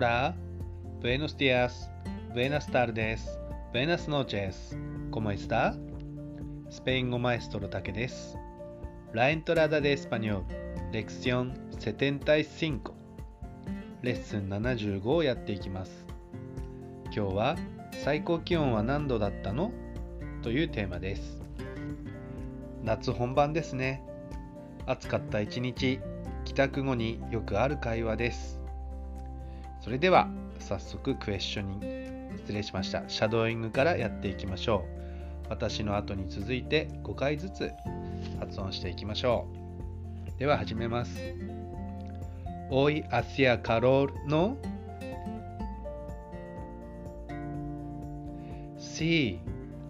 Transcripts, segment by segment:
Hola, buenos días, buenas tardes, buenas noches, ¿cómo está? スペイン語マエストロタケです。La entrada de español, lección 75レッスン75をやっていきます。今日は最高気温は何度だったのというテーマです。夏本番ですね。暑かった一日、帰宅後によくある会話です。それでは早速クエスチョニング失礼しましたシャドーイングからやっていきましょう私の後に続いて5回ずつ発音していきましょうでは始めます Hoy hacía calor, ¿no? Sí,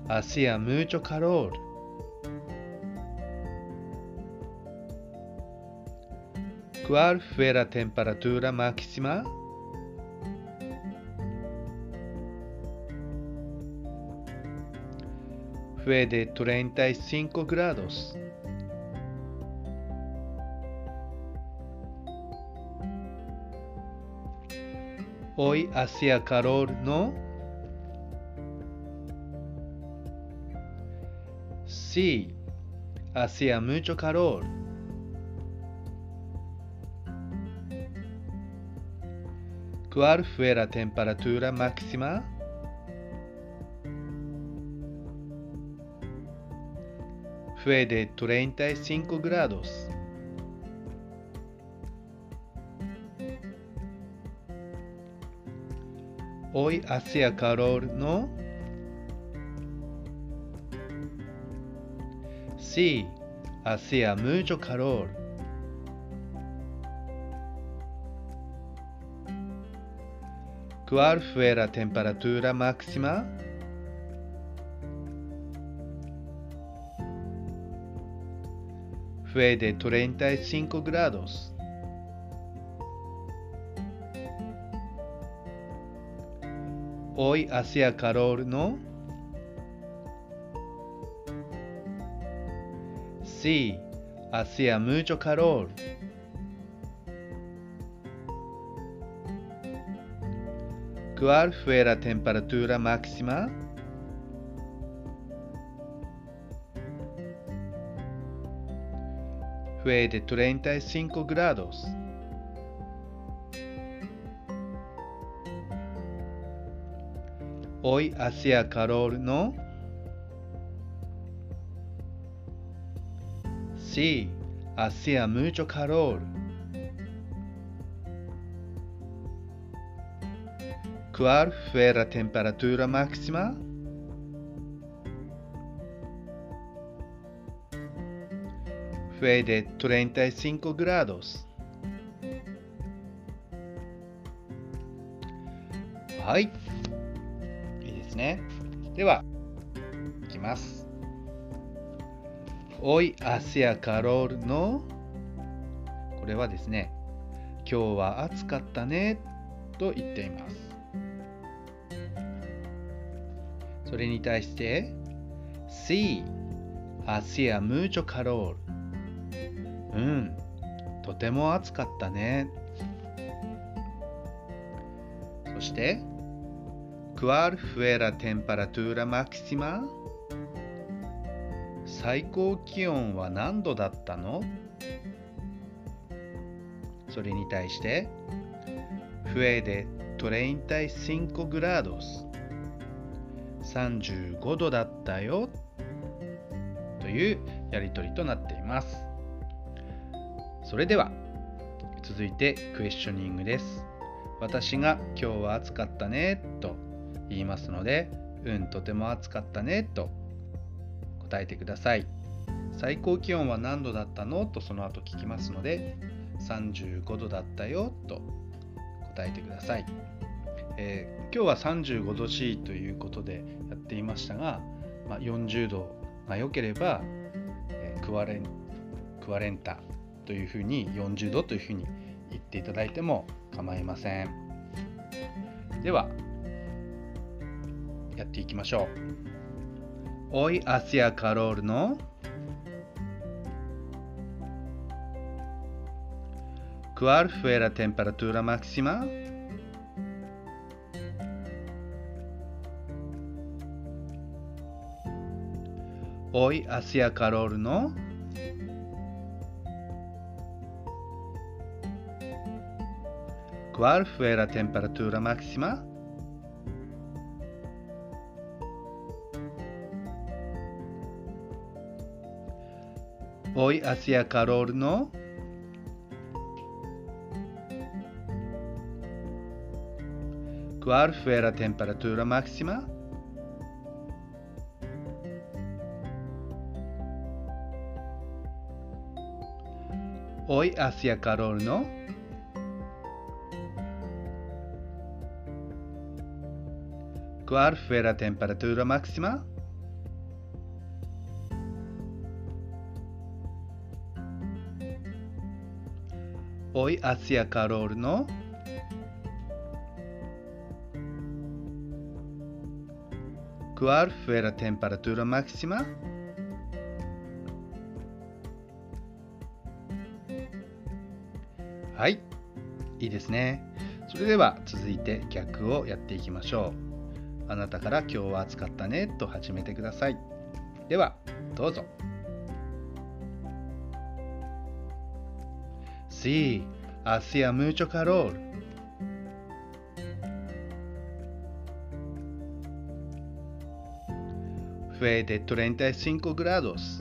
hacía mucho calor. ¿Cuál fue la temperatura máxima? Fue de 35 grados. Hoy hacía calor, ¿no? Sí, hacía mucho calor. ¿Cuál fue la temperatura máxima? Fue de 35 grados. Hoy hacía calor, ¿no? Sí, hacía mucho calor. ¿Cuál fue la temperatura máxima? Fue de 35 grados. Hoy hacía calor, ¿no? Sí, hacía mucho calor. ¿Cuál fue la temperatura máxima? Fue de 35 grados. Hoy hacía calor, ¿no? Sí, hacía mucho calor. ¿Cuál fue la temperatura máxima? Fue de 35 grados. はい。いいですね。では、いきます。おい、あせやカロールの。これはですね、今日は暑かったねと言っています。それに対して、せい、あせやむちカロール。うん、とても暑かったね。そして、¿Cuál fue la temperatura máxima? 最高気温は何度だったの？それに対して、fue de 35 grados 35度だったよというやりとりとなっています。それでは続いてクエスチョニングです。私が今日は暑かったねと言いますので、うん、とても暑かったねと答えてください。最高気温は何度だったの？とその後聞きますので、35度だったよと答えてください。えー、今日は35度 C ということでやっていましたが、まあ、40度が良ければ、えー、クワレンクワレンタというふうに40度というふうに言っていただいても構いませんではやっていきましょうおいアシアカロールの「¿Cuál fue la temperatura máxima? Hoy hacía calor, ¿no? ¿Cuál fue la temperatura máxima? Hoy hacía calor, ¿no? ¿Cuál fue la temperatura máxima? Hoy hacía calor, ¿no? ¿Cuál fue la temperatura máxima? Hoy hacía calor, ¿no? ¿Cuál fue la temperatura máxima? はい。いいですね。それでは続いて逆をやっていきましょう。あなたから今日は暑かったねと始めてください。では、どうぞ。Sí, hacía mucho calor. Fue de 35 grados.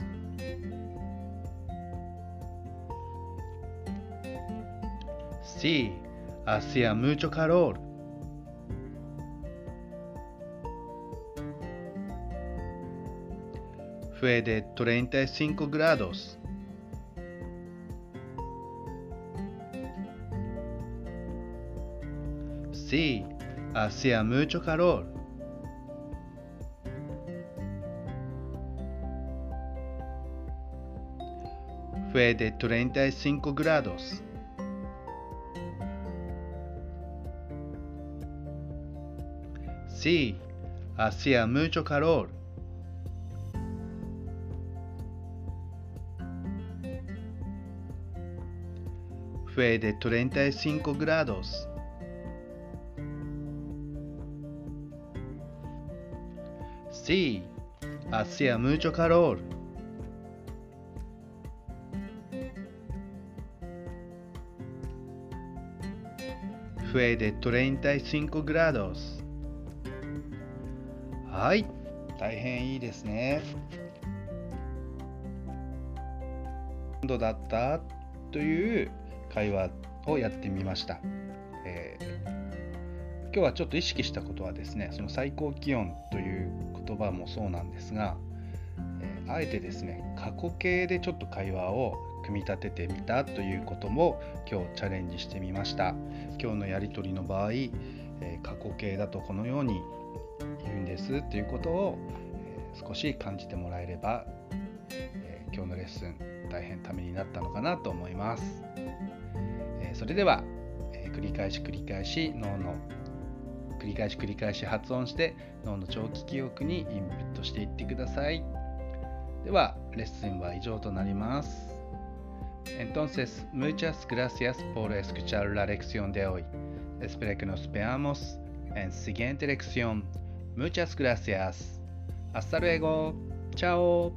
Sí, hacía mucho calor. Fue de 35 grados. Sí, hacía mucho calor. Fue de 35 grados. Sí, hacía mucho calor. Fue de 35 grados. Sí, hacía mucho calor. Fue de 35 grados. はい。大変いいですね。何度だったという会話をやってみました。えー、今日はちょっと意識したことはですね、その最高気温という言葉もそうなんですが、えー、あえてですね、過去形でちょっと会話を組み立ててみたということも今日チャレンジしてみました。今日のやり取りの場合、えー、過去形だとこのように言うんですっていうことを、えー、少し感じてもらえれば、え、今日のレッスン大変ためになったのかなと思います、それでは、え繰り返し繰り返し脳の繰り返し繰り返し発音して脳の長期記憶にインプットしていってくださいではレッスンは以上となります Entonces, muchas gracias por escuchar la lección de hoy. Espero que nos veamos en siguiente lección. Muchas gracias. Hasta luego. Chao.